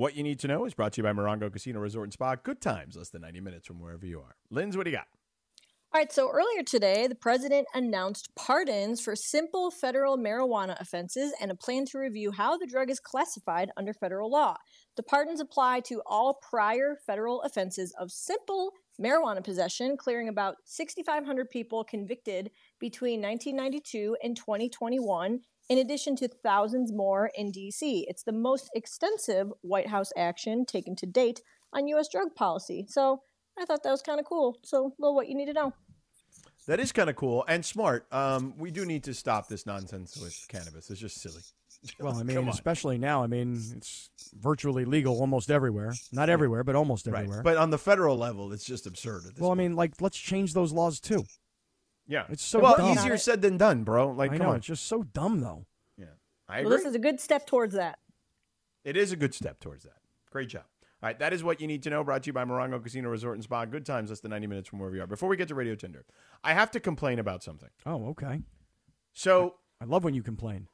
What you need to know is brought to you by Morongo Casino Resort and Spa. Good times, less than 90 minutes from wherever you are. Linz, what do you got? All right, so earlier today, the president announced pardons for simple federal marijuana offenses and a plan to review how the drug is classified under federal law. The pardons apply to all prior federal offenses of simple marijuana possession, clearing about 6,500 people convicted between 1992 and 2021, in addition to thousands more in DC. It's the most extensive White House action taken to date on U.S. drug policy. So I thought that was kind of cool. So, well, what you need to know. That is kind of cool and smart. Um, we do need to stop this nonsense with cannabis. It's just silly. Well, I mean, especially now. I mean, it's virtually legal almost everywhere. Not everywhere, but almost everywhere. Right. everywhere. But on the federal level, it's just absurd. At this well, I mean, like, let's change those laws too. Yeah, it's so well dumb. easier said than done, bro. Like, I come know on. it's just so dumb, though. Yeah, I Well, this is a good step towards that. It is a good step towards that. Great job. All right, that is what you need to know. Brought to you by Morongo Casino Resort and Spa. Good times, less than 90 minutes from wherever you are. Before we get to Radio Tinder, I have to complain about something. Oh, okay. So I love when you complain.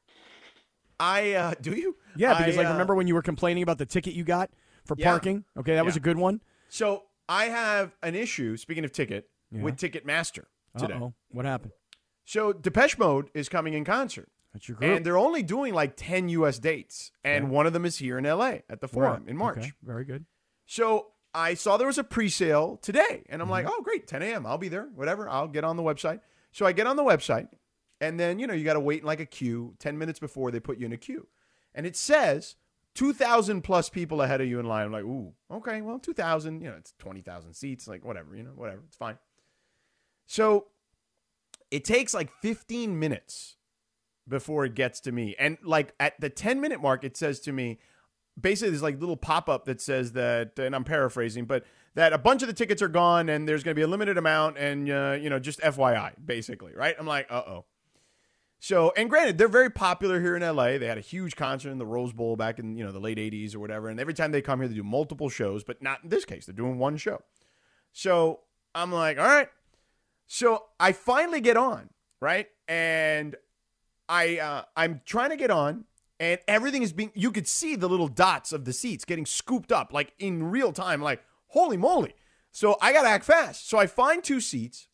I uh, do you? Yeah, because I, like uh, remember when you were complaining about the ticket you got for Yeah. parking? Okay, that was a good one. So I have an issue. Speaking of ticket, Yeah. with Ticketmaster today. Uh-oh. What happened? So Depeche Mode is coming in concert. That's your group. And they're only doing like 10 US dates. And Okay. one of them is here in LA at the Forum Right. in March. Okay, Very good. So I saw there was a pre-sale today, and I'm Mm-hmm. like, oh great, 10 a.m. I'll be there. Whatever. I'll get on the website. So I get on the website, and then you know you got to wait in like a queue. 10 minutes before they put you in a queue, and it says 2,000 plus people ahead of you in line. I'm like, ooh, okay, well 2,000. You know, it's 20,000 seats. Like whatever. You know, whatever. It's fine. So it takes like 15 minutes before it gets to me. And like at the 10 minute mark, it says to me, basically there's like little pop up that says that, and I'm paraphrasing, but that a bunch of the tickets are gone and there's going to be a limited amount and, uh, you know, just FYI, basically, right? I'm like, uh oh. So, and granted, they're very popular here in LA. They had a huge concert in the Rose Bowl back in, you know, the late 80s or whatever. And every time they come here, they do multiple shows, but not in this case. They're doing one show. So I'm like, all right. So I finally get on, right? And I uh, I'm trying to get on, and everything is being. You could see the little dots of the seats getting scooped up, like in real time. Like holy moly! So I gotta act fast. So I find two seats,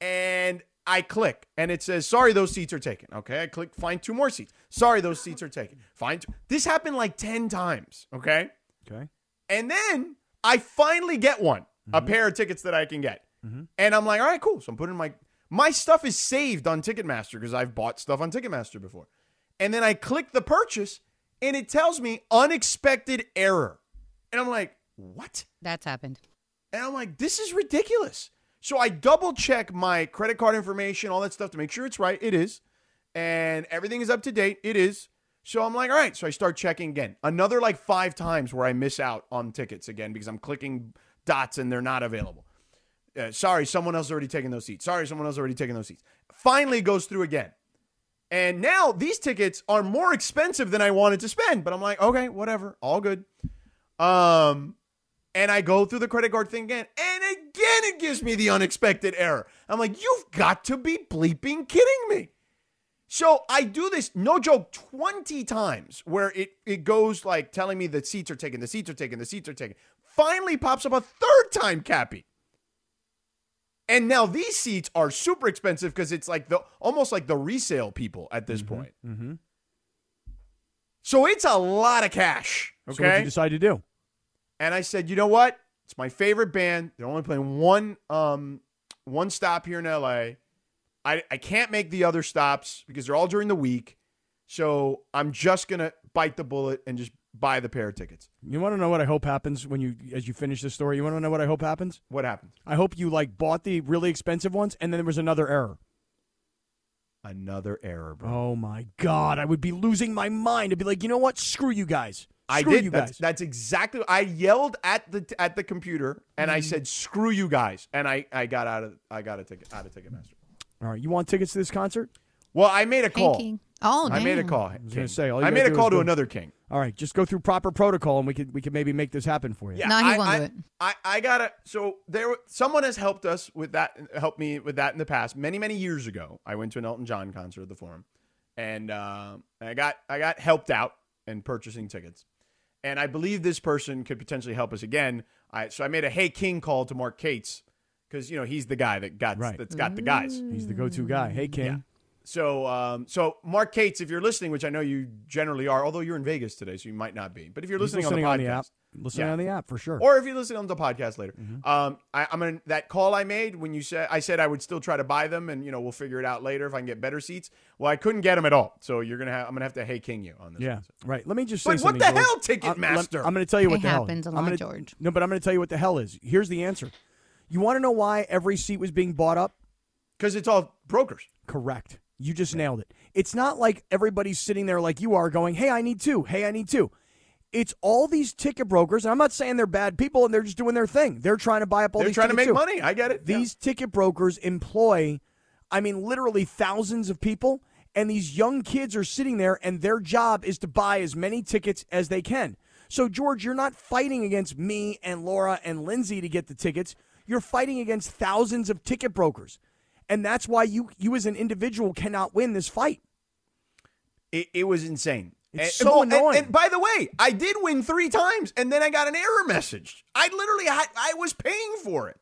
and I click, and it says, "Sorry, those seats are taken." Okay, I click, find two more seats. Sorry, those seats are taken. Find two. This happened like ten times. Okay. Okay. And then I finally get one, a pair of tickets that I can get. Mm-hmm. And I'm like, all right, cool. So I'm putting my my stuff is saved on Ticketmaster because I've bought stuff on Ticketmaster before. And then I click the purchase and it tells me unexpected error. And I'm like, what? That's happened. And I'm like, this is ridiculous. So I double check my credit card information, all that stuff to make sure it's right. It is. And everything is up to date. It is. So I'm like, all right. So I start checking again. Another like five times where I miss out on tickets again because I'm clicking dots and they're not available. Uh, sorry, someone else already taken those seats. Sorry, someone else already taken those seats. Finally goes through again. And now these tickets are more expensive than I wanted to spend, but I'm like, okay, whatever, all good. Um, and I go through the credit card thing again, and again it gives me the unexpected error. I'm like, you've got to be bleeping kidding me. So I do this, no joke, 20 times where it, it goes like telling me the seats are taken, the seats are taken, the seats are taken. Finally pops up a third time, Cappy. And now these seats are super expensive because it's like the almost like the resale people at this point. Mm-hmm. So it's a lot of cash. Okay. So what did you decide to do? and I said, you know what? It's my favorite band. They're only playing one um one stop here in LA. I I can't make the other stops because they're all during the week. So I'm just gonna bite the bullet and just buy the pair of tickets. You want to know what I hope happens when you, as you finish this story? You want to know what I hope happens? What happens? I hope you like bought the really expensive ones, and then there was another error. Another error, bro. Oh my god, I would be losing my mind. I'd be like, you know what? Screw you guys. I did. you that's, guys. that's exactly. I yelled at the at the computer and Mm-hmm. I said, "Screw you guys!" And I I got out of I got a ticket out of Ticketmaster. All right, you want tickets to this concert? Well, I made a call. Thinking. Oh, I made a damn. call. was gonna say, all you I made a call to go- another king. All right, just go through proper protocol, and we could we could maybe make this happen for you. Yeah, No, he I, won't I, do it. I, I gotta. So there, someone has helped us with that. Helped me with that in the past. Many many years ago, I went to an Elton John concert at the Forum, and uh, I got I got helped out in purchasing tickets. and I believe this person could potentially help us again. I, so I made a Hey King call to Mark Cates because you know he's the guy that got Right. that's got the guys. He's the go-to guy. Hey, King. Yeah. So, um, so Mark Cates, if you're listening, which I know you generally are, although you're in Vegas today, so you might not be. But if you're He's listening, on the podcast, app. Listening Yeah. on the app for sure. or if you listen on the podcast later, Mm-hmm. um, I, I'm gonna that call I made when you said I said I would still try to buy them, and you know we'll figure it out later if I can get better seats. Well, I couldn't get them at all, so you're gonna have I'm gonna have to hey king you on this. yeah, one. right. Let me just say But what something. the George. hell, Ticketmaster? I'm, I'm going to tell you what It the hell. happens a I'm gonna- George. No, but I'm going to tell you what the hell is. Here's the answer. You want to know why every seat was being bought up? because it's all brokers. Correct. You just nailed it. It's not like everybody's sitting there like you are going, hey, I need two. Hey, I need two. It's all these ticket brokers. And I'm not saying they're bad people and they're just doing their thing. They're trying to buy up all They're these trying to make too. money. I get it. Yeah. These ticket brokers employ, I mean, literally thousands of people. And these young kids are sitting there, and their job is to buy as many tickets as they can. So, George, you're not fighting against me and Laura and Lindsay to get the tickets. You're fighting against thousands of ticket brokers. And that's why you, you as an individual cannot win this fight. It, it was insane. It's And- so well, and- annoying. And, by the way, I did win three times, and then I got an error message. I literally had, I was paying for it.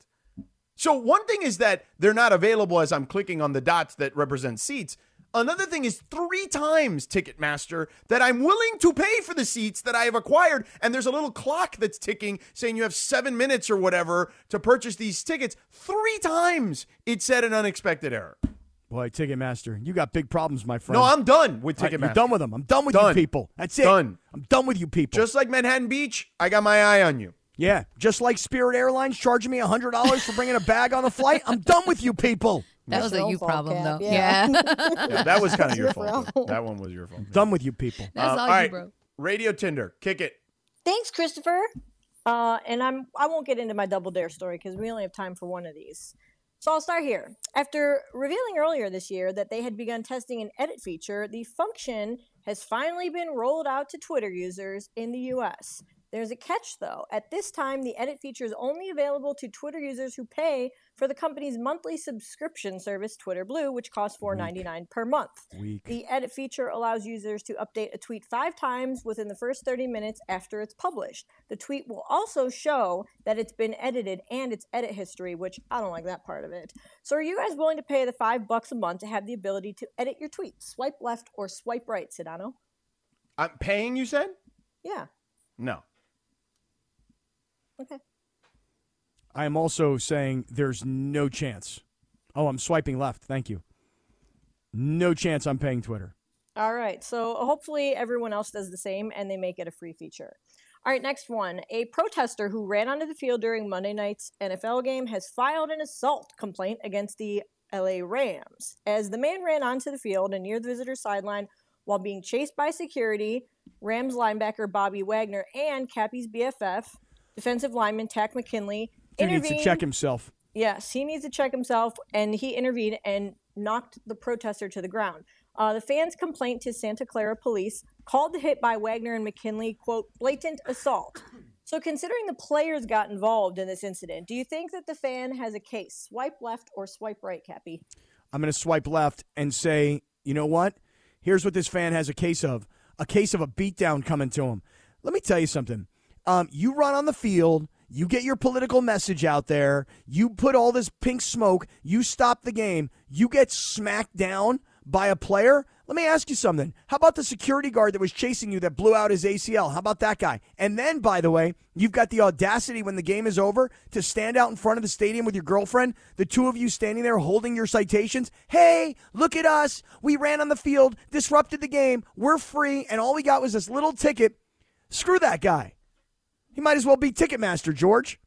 So one thing is that they're not available as I'm clicking on the dots that represent seats. Another thing is three times Ticketmaster that I'm willing to pay for the seats that I have acquired, and there's a little clock that's ticking saying you have seven minutes or whatever to purchase these tickets. Three times it said an unexpected error. Boy, Ticketmaster, you got big problems, my friend. No, I'm done with right, Ticketmaster. I'm done with them. I'm done with Done. you people. That's it. Done. I'm done with you people. Just like Manhattan Beach, I got my eye on you. Yeah, just like Spirit Airlines charging me $100 for bringing a bag on the flight. I'm done with you people. That was a own you problem, Cap, though. yeah. Yeah. Yeah, that was kind of your Your fault. fault. That one was your fault. Done with you people. That's Uh, all, all you, right. bro. Radio Tinder, kick it. Thanks, Christopher. Uh, and I'm I won't get into my double dare story because we only have time for one of these. So I'll start here. After revealing earlier this year that they had begun testing an edit feature, the function has finally been rolled out to Twitter users in the US. There's a catch though. At this time, the edit feature is only available to Twitter users who pay for the company's monthly subscription service, Twitter Blue, which costs $4.99 per month. Weak. The edit feature allows users to update a tweet five times within the first 30 minutes after it's published. The tweet will also show that it's been edited and its edit history, which I don't like that part of it. So, are you guys willing to pay the five bucks a month to have the ability to edit your tweet? Swipe left or swipe right, Sedano? I'm paying, you said? Yeah. No. Okay. I am also saying there's no chance. Oh, I'm swiping left. Thank you. No chance I'm paying Twitter. All right. So hopefully everyone else does the same and they make it a free feature. All right, next one. A protester who ran onto the field during Monday night's NFL game has filed an assault complaint against the LA Rams. As the man ran onto the field and near the visitor's sideline while being chased by security, Rams linebacker Bobby Wagner and Cappy's BFF, defensive lineman Takk McKinley, Dude needs to check himself. Yes, he needs to check himself, and he intervened and knocked the protester to the ground. Uh, the fans' complaint to Santa Clara police called the hit by Wagner and McKinley, quote, blatant assault. So, considering the players got involved in this incident, do you think that the fan has a case? Swipe left or swipe right, Cappy? I'm going to swipe left and say, you know what? Here's what this fan has a case of a case of a beatdown coming to him. Let me tell you something. Um, you run on the field, you get your political message out there, you put all this pink smoke, you stop the game, you get smacked down by a player. Let me ask you something. How about the security guard that was chasing you that blew out his ACL? How about that guy? And then, by the way, you've got the audacity when the game is over to stand out in front of the stadium with your girlfriend, the two of you standing there holding your citations. Hey, look at us. We ran on the field, disrupted the game. We're free, and all we got was this little ticket. Screw that guy. He might as well be Ticketmaster, George.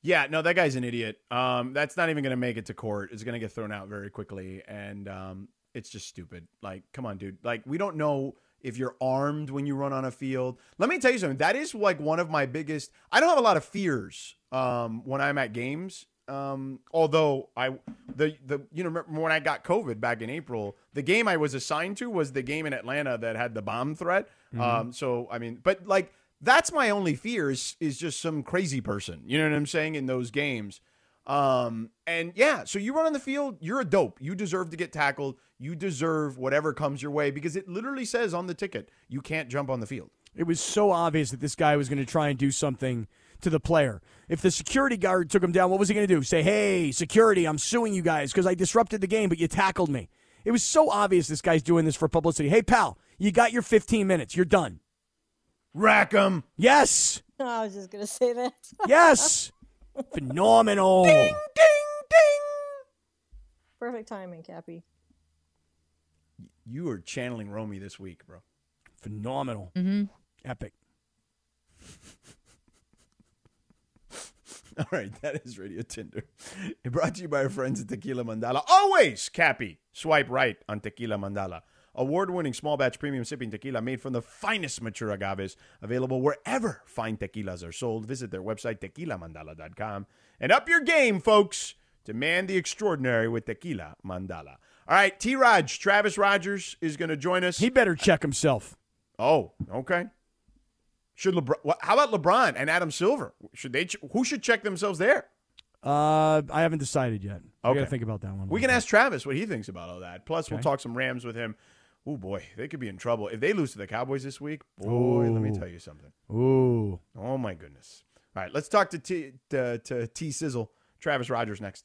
Yeah, no, that guy's an idiot. Um, that's not even going to make it to court. It's going to get thrown out very quickly, and um, it's just stupid. Like, come on, dude. Like, we don't know if you're armed when you run on a field. Let me tell you something. That is like one of my biggest. I don't have a lot of fears um, when I'm at games. Um, although I, the the you know when I got COVID back in April, the game I was assigned to was the game in Atlanta that had the bomb threat. Um, so I mean, but like that's my only fear is is just some crazy person. You know what I'm saying in those games. Um, and yeah, so you run on the field, you're a dope. You deserve to get tackled. You deserve whatever comes your way because it literally says on the ticket you can't jump on the field. It was so obvious that this guy was going to try and do something to the player. If the security guard took him down, what was he going to do? Say, "Hey, security, I'm suing you guys because I disrupted the game, but you tackled me." It was so obvious this guy's doing this for publicity. Hey, pal, you got your 15 minutes. You're done. Rack 'em. Yes. I was just gonna say that. Yes. Phenomenal. Ding, ding, ding. Perfect timing, Cappy. You are channeling Romy this week, bro. Phenomenal. Mm-hmm. Epic. All right, that is Radio Tinder. It brought to you by our friends at Tequila Mandala. Always, Cappy. Swipe right on Tequila Mandala. Award winning small batch premium sipping tequila made from the finest mature agaves, available wherever fine tequilas are sold. Visit their website, tequilamandala.com. And up your game, folks. Demand the extraordinary with Tequila Mandala. All right, T Raj, Travis Rodgers is going to join us. He better check himself. Oh, okay. Should LeBron? What, how about LeBron and Adam Silver? Should they? Who should check themselves there? Uh, I haven't decided yet. Okay. got to think about that one. We can ask Travis what he thinks about all that. Plus, we'll talk some Rams with him. Oh boy, they could be in trouble if they lose to the Cowboys this week. Boy, let me tell you something. Ooh. Oh my goodness. All right, let's talk to T to, to T Sizzle. Travis Rodgers next.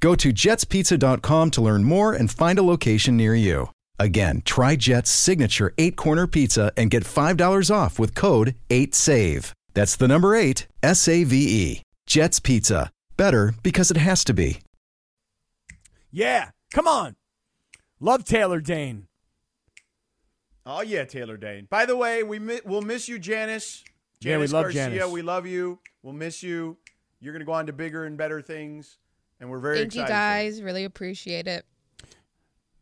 Go to jetspizza.com to learn more and find a location near you. Again, try Jet's signature eight corner pizza and get $5 off with code 8SAVE. That's the number eight, S A V E. Jet's Pizza. Better because it has to be. Yeah. Come on. Love Taylor Dayne. Oh yeah, Taylor Dayne. By the way, we mi- we'll miss you, Janice. Yeah, we Janice love Garcia, Janice. We love you. We'll miss you. You're gonna go on to bigger and better things, and we're very Thank you excited. for guys. Really appreciate it.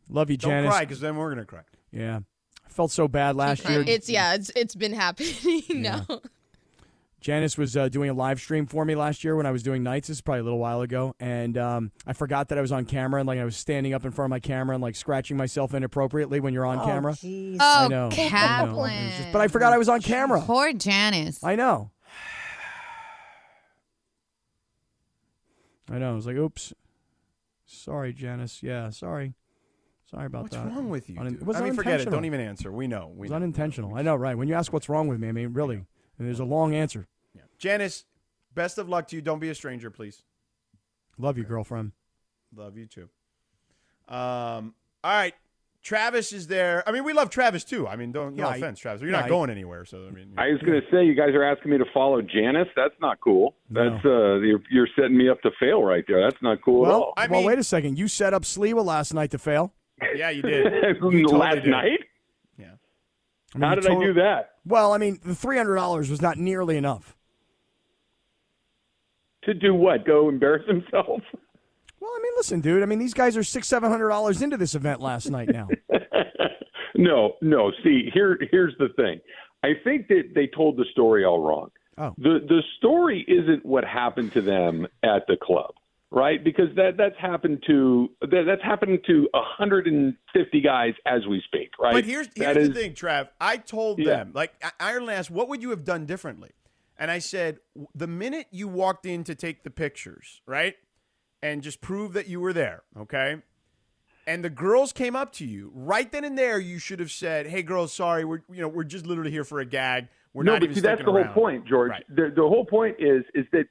Love you, Don't Janice. cry, because then we're gonna cry. Yeah. I felt so bad last year. It's yeah, it's it's been happening Yeah. Janice was uh, doing a live stream for me last year when I was doing nights. This is probably a little while ago, and um, I forgot that I was on camera and like I was standing up in front of my camera and like scratching myself inappropriately when you're on Oh, camera. jeez. I Oh, know. I know. It was Kaplan. just- but I forgot I was on camera. Poor Janice. I know. I know. I was like, "Oops, sorry, Janice. Yeah, sorry, sorry about What's that." What's wrong with you? Un- dude? was I mean, forget it. Don't even answer. We know. It was know. unintentional. I know, right? When you ask what's wrong with me, I mean, really, there's a long answer. Yeah. Janice, best of luck to you. Don't be a stranger, please. Love you, girlfriend. Love you too. Um. All right. Travis is there. I mean, we love Travis too. I mean, don't no Yeah, I- offense, Travis. You're yeah, not I- going anywhere. So I mean, I was going to say, you guys are asking me to follow Janice. That's not cool. No. That's uh, you're, you're setting me up to fail right there. That's not cool at Well, all. I well, mean- wait a second. You set up Sliwa last night to fail. yeah, you did. You totally Last did. night? Yeah. I mean, How you did I do that? Well, I mean, the three hundred dollars was not nearly enough. To do what? Go embarrass himself? Well, I mean, listen, dude. I mean, these guys are six, seven hundred dollars into this event last night now. no, no. See, here, here's the thing. I think that they told the story all wrong. Oh. The the story isn't what happened to them at the club, right? Because that that's happened to that, that's happened to 150 guys as we speak, right? But here's here's That the is- thing, Trav. I told Yeah. them, like I- Ireland asked, what would you have done differently? And I said, the minute you walked in to take the pictures, right, and just prove that you were there, okay, and the girls came up to you right then and there, you should have said, "Hey, girls, sorry, we're you know we're just literally here for a gag. We're no, not but even see, that's the sticking whole point, George. Right. The, the whole point is is that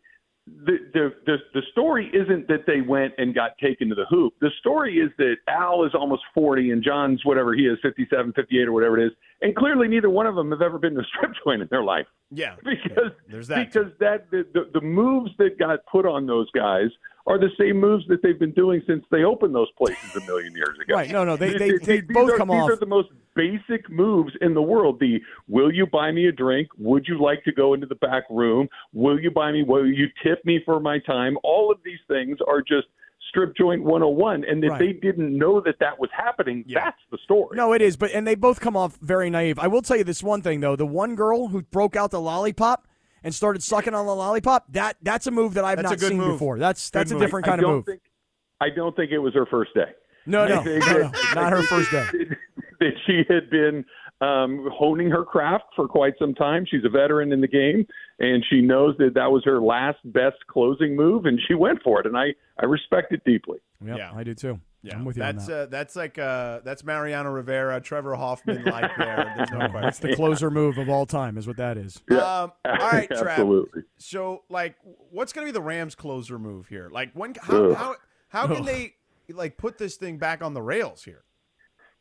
the, the the the story isn't that they went and got taken to the hoop. The story is that Al is almost 40 and John's whatever he is, 57, 58 or whatever it is, and clearly neither one of them have ever been to a strip joint in their life Yeah. because There's that. too. because that the, the the moves that got put on those guys are the same moves that they've been doing since they opened those places a million years ago. Right. No, no. They, they, these- they both are, come these off. These are the most basic moves in the world. The will you buy me a drink? Would you like to go into the back room? Will you buy me? Will you tip me for my time? All of these things are just strip joint 101 and that Right. they didn't know that that was happening Yeah. that's the story No, it is, but and they both come off very naive. I will tell you this one thing though: the one girl who broke out the lollipop and started sucking on the lollipop that that's a move that I've That's a not good seen move. before. That's Good that's a different I kind of don't move. think I don't think it was her first day no, no, no, no, not her first day. that she had been um, honing her craft for quite some time. She's a veteran in the game, and she knows that that was her last best closing move, and she went for it. And I, I respect it deeply. Yep, Yeah. I do too. Yeah, I'm with you that's on that. Uh, that's like uh, that's Mariano Rivera, Trevor Hoffman like there. There's no that's question. the closer move of all time, is what that is. Yeah. Um, all right, Trav. Absolutely. So, like, what's going to be the Rams' closer move here? Like, when how Ugh. how how can Ugh. they like put this thing back on the rails here?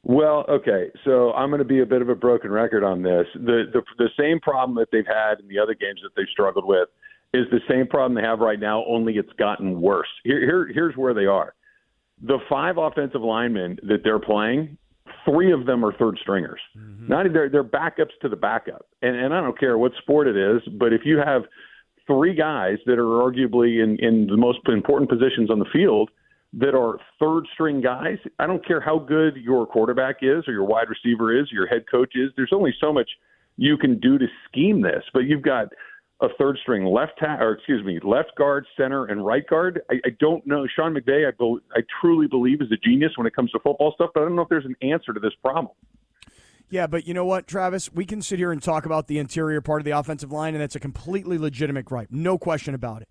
Well, okay, so I'm going to be a bit of a broken record on this. The, the the same problem that they've had in the other games that they've struggled with is the same problem they have right now. Only it's gotten worse. Here, here here's where they are. The five offensive linemen that they're playing, three of them are third stringers. Mm-hmm. Not they're they're backups to the backup. And and I don't care what sport it is, but if you have three guys that are arguably in in the most important positions on the field that are third string guys. I don't care how good your quarterback is or your wide receiver is, or your head coach is. There's only so much you can do to scheme this, but you've got a third string left ta- or excuse me, left guard, center, and right guard. I, I don't know. Sean McVay, I, bel I truly believe is a genius when it comes to football stuff, but I don't know if there's an answer to this problem. Yeah, but you know what, Travis? We can sit here and talk about the interior part of the offensive line, and that's a completely legitimate gripe. No question about it.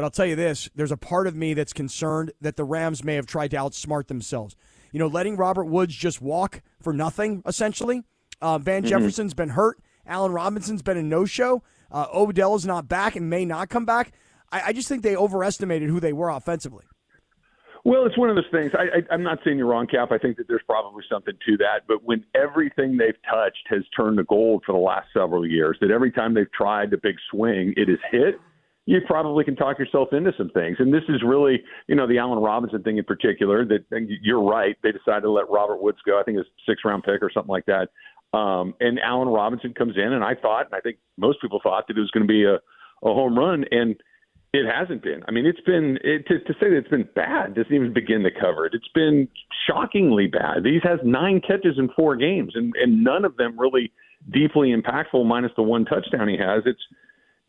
But I'll tell you this there's a part of me that's concerned that the Rams may have tried to outsmart themselves. You know, letting Robert Woods just walk for nothing, essentially. Uh, Van Jefferson's been hurt. Allen Robinson's been a no show. Uh, Odell is not back and may not come back. I, I just think they overestimated who they were offensively. Well, it's one of those things. I, I'm not saying you're wrong, Cap. I think that there's probably something to that. But when everything they've touched has turned to gold for the last several years, that every time they've tried a big swing, it has hit. You probably can talk yourself into some things, and this is really, you know, the Allen Robinson thing in particular. That you're right. They decided to let Robert Woods go. I think it was six round pick or something like that. Um, and Allen Robinson comes in, and I thought, and I think most people thought that it was going to be a, a home run, and it hasn't been. I mean, it's been it, to, to say that it's been bad doesn't even begin to cover it. It's been shockingly bad. These has nine catches in four games, and and none of them really deeply impactful, minus the one touchdown he has. It's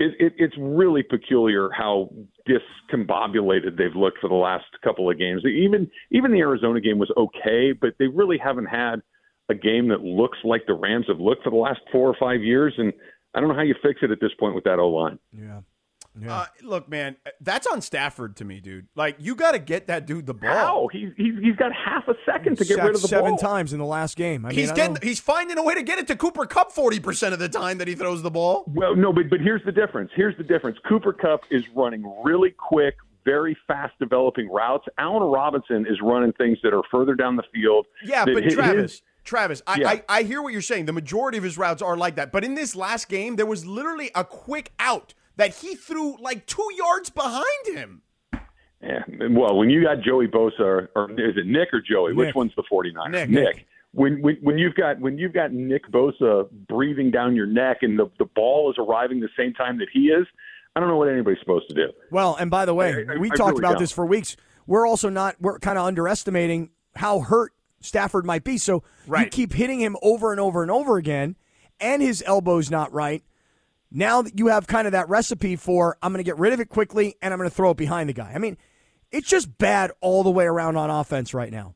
it, it, it's really peculiar how discombobulated they've looked for the last couple of games. Even even the Arizona game was okay, but they really haven't had a game that looks like the Rams have looked for the last four or five years. And I don't know how you fix it at this point with that O line. Yeah. Uh, look, man, that's on Stafford to me, dude. Like, you got to get that dude the ball. How? He's, he's he's got half a second to get rid of the seven ball. times in the last game. I mean, he's I getting, don't- he's finding a way to get it to Cooper Kupp forty percent of the time that he throws the ball. Well, no, but but here's the difference. Here's the difference. Cooper Kupp is running really quick, very fast developing routes. Allen Robinson is running things that are further down the field. Yeah, but his- Travis, Travis, I, Yeah. I, I hear what you're saying. The majority of his routes are like that. But in this last game, there was literally a quick out that he threw like two yards behind him. Yeah. Well, when you got Joey Bosa, or, is it Nick or Joey? Which one's the 49ers? Nick. Nick. When, when when you've got when you've got Nick Bosa breathing down your neck and the the ball is arriving the same time that he is, I don't know what anybody's supposed to do. Well, and by the way, I- I- we I talked really about don't. this for weeks. We're also not. We're kind of underestimating how hurt Stafford might be. So you Right. keep hitting him over and over and over again, and his elbow's not right. Now that you have kind of that recipe for I'm going to get rid of it quickly and I'm going to throw it behind the guy. I mean, it's just bad all the way around on offense right now.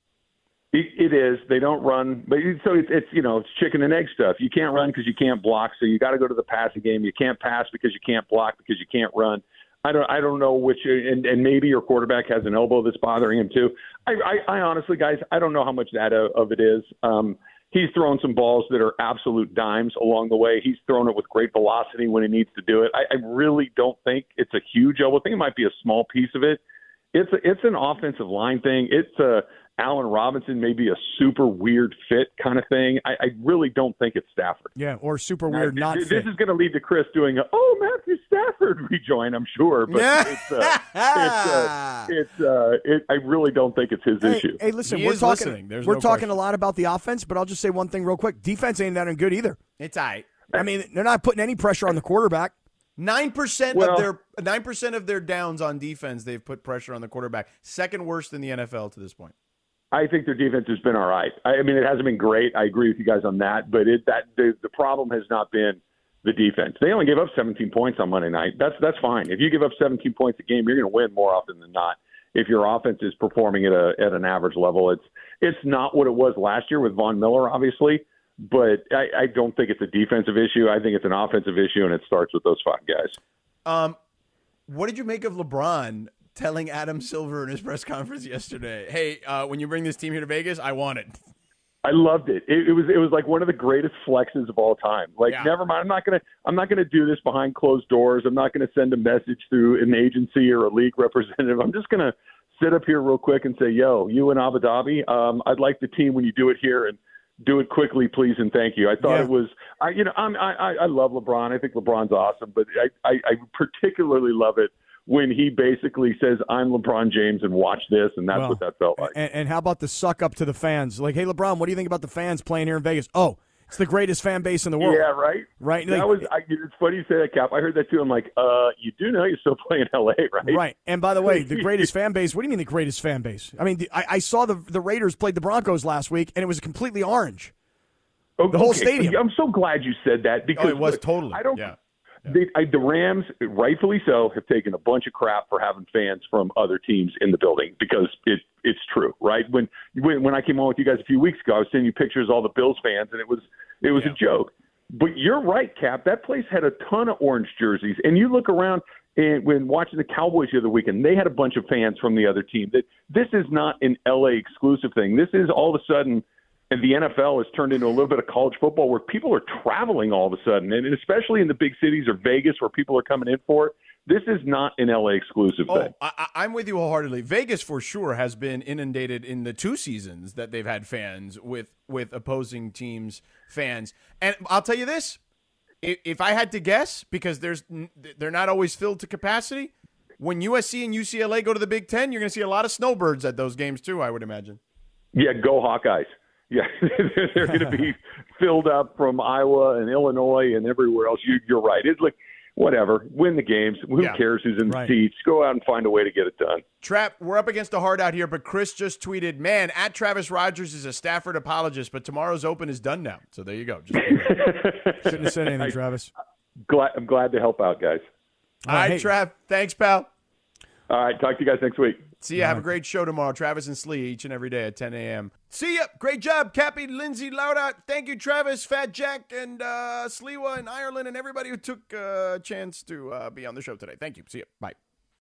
It, is. They don't run, but so it's, it's you know it's chicken and egg stuff. You can't run because you can't block, so you got to go to the passing game. You can't pass because you can't block because you can't run. I don't I don't know which, and, and maybe your quarterback has an elbow that's bothering him too. I, I, I honestly, guys, I don't know how much that of of it is. Um, he's thrown some balls that are absolute dimes along the way. He's thrown it with great velocity when he needs to do it. I, I really don't think it's a huge elbow. I think it might be a small piece of it it's a, it's an offensive line thing. It's a Allen Robinson may be a super weird fit kind of thing. I, I really don't think it's Stafford. Yeah, or super weird Now, not this, fit. this is going to lead to Chris doing a "Oh Matthew Stafford" rejoin. I'm sure, but it's uh, it's uh, it's uh, it, I really don't think it's his Hey, issue. hey, listen, He we're talking. listening. There's we're no talking question. a lot about the offense, but I'll just say one thing real quick: defense ain't that good either. It's all right. I mean, they're not putting any pressure on the quarterback. Nine percent Well- of their nine percent of their downs on defense, they've put pressure on the quarterback. Second worst in the NFL to this point. I think their defense has been all right. I, I mean, it hasn't been great. I agree with you guys on that, but it that the, the problem has not been the defense. They only gave up 17 points on Monday night. That's that's fine. If you give up 17 points a game, you're going to win more often than not. If your offense is performing at a at an average level, it's it's not what it was last year with Von Miller, obviously. But I, I don't think it's a defensive issue. I think it's an offensive issue, and it starts with those five guys. Um, what did you make of LeBron telling Adam Silver in his press conference yesterday? Hey, uh, when you bring this team here to Vegas, I want it. I loved it. it. It was it was like one of the greatest flexes of all time. Like, Yeah. never mind. I'm not gonna I'm not gonna do this behind closed doors. I'm not gonna send a message through an agency or a league representative. I'm just gonna sit up here real quick and say, "Yo, you in Abu Dhabi, um, I'd like the team when you do it here and do it quickly, please and thank you." I thought Yeah. it was, I you know, I'm, I I I love LeBron. I think LeBron's awesome, but I, I I particularly love it when he basically says, "I'm LeBron James and watch this," and that's Well, what that felt like. And, and how about the suck up to the fans? Like, hey, LeBron, what do you think about the fans playing here in Vegas? Oh, it's the greatest fan base in the world. Yeah, right. Right? That Like- was. I, it's funny you say that, Cap. I heard that too. I'm like, uh, you do know you're still playing L.A., right? Right. And by the way, the greatest fan base. What do you mean the greatest fan base? I mean, the, I, I saw the the Raiders played the Broncos last week, and it was completely orange. Oh, The whole stadium. I'm so glad you said that because Oh, it was look, totally. I don't. Yeah. They, I, the Rams, rightfully so, have taken a bunch of crap for having fans from other teams in the building because it it's true, right? When when, when I came on with you guys a few weeks ago, I was sending you pictures of all the Bills fans, and it was it was a joke. But you're right, Cap. That place had a ton of orange jerseys, and you look around and when watching the Cowboys the other weekend, they had a bunch of fans from the other team. That this is not an LA exclusive thing. This is all of a sudden and the NFL has turned into a little bit of college football where people are traveling all of a sudden, and especially in the big cities or Vegas where people are coming in for it. This is not an LA exclusive Oh, thing. I, I- I'm with you wholeheartedly. Vegas, for sure, has been inundated in the two seasons that they've had fans with with opposing teams' fans. And I'll tell you this: if, if I had to guess, because there's they're not always filled to capacity. When USC and UCLA go to the Big Ten, you're going to see a lot of snowbirds at those games too. I would imagine. Yeah, go Hawkeyes. Yeah, they're going to be filled up from Iowa and Illinois and everywhere else. You, you're right. It's like whatever. Win the games. Who Yeah. cares who's in Right. the seats? Go out and find a way to get it done. Trap, we're up against the hard out here, but Chris just tweeted, "Man, at Travis Rodgers is a Stafford apologist, but tomorrow's Open is done now." So there you go. Just, Shouldn't have said anything, Travis. Glad, I'm glad to help out, guys. all right, hey. Trav. Thanks, pal. All right, talk to you guys next week. See ya. Have a great show tomorrow. Travis and Slee each and every day at 10 a.m. See ya. Great job, Cappy, Lindsay, Lauda. Thank you, Travis, Fat Jack, and uh, Sliwa in Ireland, and everybody who took uh, a chance to uh, be on the show today. Thank you. See ya. Bye.